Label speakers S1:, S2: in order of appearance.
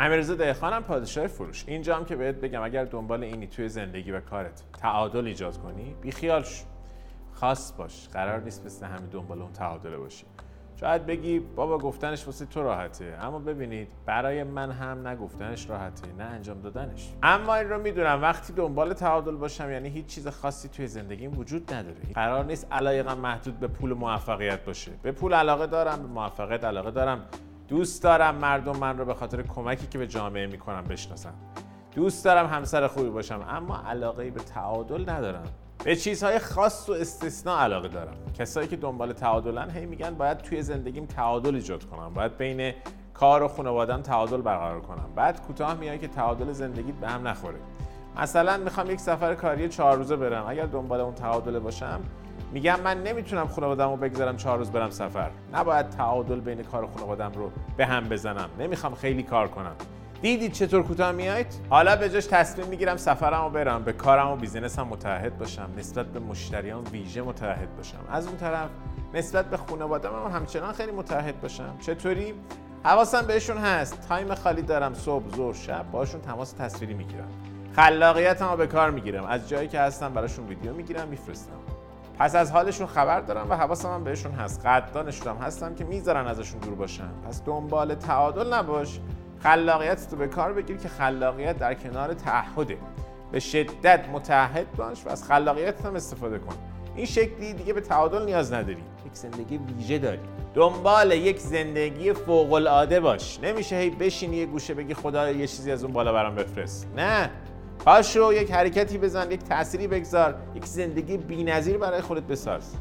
S1: امیرزا دهخانم پادشاه فروش. اینجا هم که بهت بگم اگر دنبال اینی توی زندگی و کارت تعادل ایجاد کنی بیخیال شو. خاص باش. قرار نیست مثل همه دنبال اون تعادله باشی. شاید بگی بابا گفتنش واسه تو راحته. اما ببینید برای من هم نه گفتنش راحته نه انجام دادنش. اما این رو می‌دونم. وقتی دنبال تعادل باشم یعنی هیچ چیز خاصی توی زندگیم وجود نداره. قرار نیست علایقم محدود به پول موفقیت باشه. به پول علاقه دارم به موفقیت علاقه دارم. دوست دارم مردم من رو به خاطر کمکی که به جامعه می‌کنم بشناسم دوست دارم همسر خوبی باشم اما علاقه به تعادل ندارم. به چیزهای خاص و استثناء علاقه دارم. کسایی که دنبال تعادلن هی میگن باید توی زندگیم تعادل ایجاد کنم. باید بین کار و خانوادم تعادل برقرار کنم. بعد کوتاه میای که تعادل زندگیت به هم نخوره. مثلا می‌خوام یک سفر کاری چهار روزه برم. اگر دنبال اون تعادل باشم میگم من نمی‌تونم خانوادم رو بگذارم چهار روز برم سفر. نباید تعادل بین کار خانوادم رو به هم بزنم. نمی‌خوام خیلی کار کنم. دیدید چطور کوتاه میایید؟ حالا به جاش تصمیم می‌گیرم سفرم رو برم به کارم و بیزینسم متحد باشم نسبت به مشتریان ویژه متحد باشم. از اون طرف نسبت به خانوادم هم همچنان خیلی متحد باشم. چطوری؟ حواسم بهشون هست. تایم خالی دارم. صبح ظهر شب باشون تماس تصویری می‌گیرم. خلاقیتمو به کار می‌گیرم. از جایی که هستم براشون ویدیو می‌گیرم میفرستم. پس از حالشون خبر دارم و حواسم هم بهشون هست. قدردانشون هم هستم که می‌ذارن ازشون دور باشم پس دنبال تعادل نباش. خلاقیت تو به کار بگیر که خلاقیت در کنار تعهده. به شدت متحد باش و از خلاقیت هم استفاده کن. این شکلی دیگه به تعادل نیاز نداری. یک زندگی ویژه داری. دنبال یک زندگی فوق العاده باش. نمیشه هی بشینی یه گوشه بگی خدا یه چیزی از اون بالا برام بفرست. نه. پاشو یک حرکتی بزن یک تأثیری بگذار یک زندگی بی‌نظیر برای خودت بساز.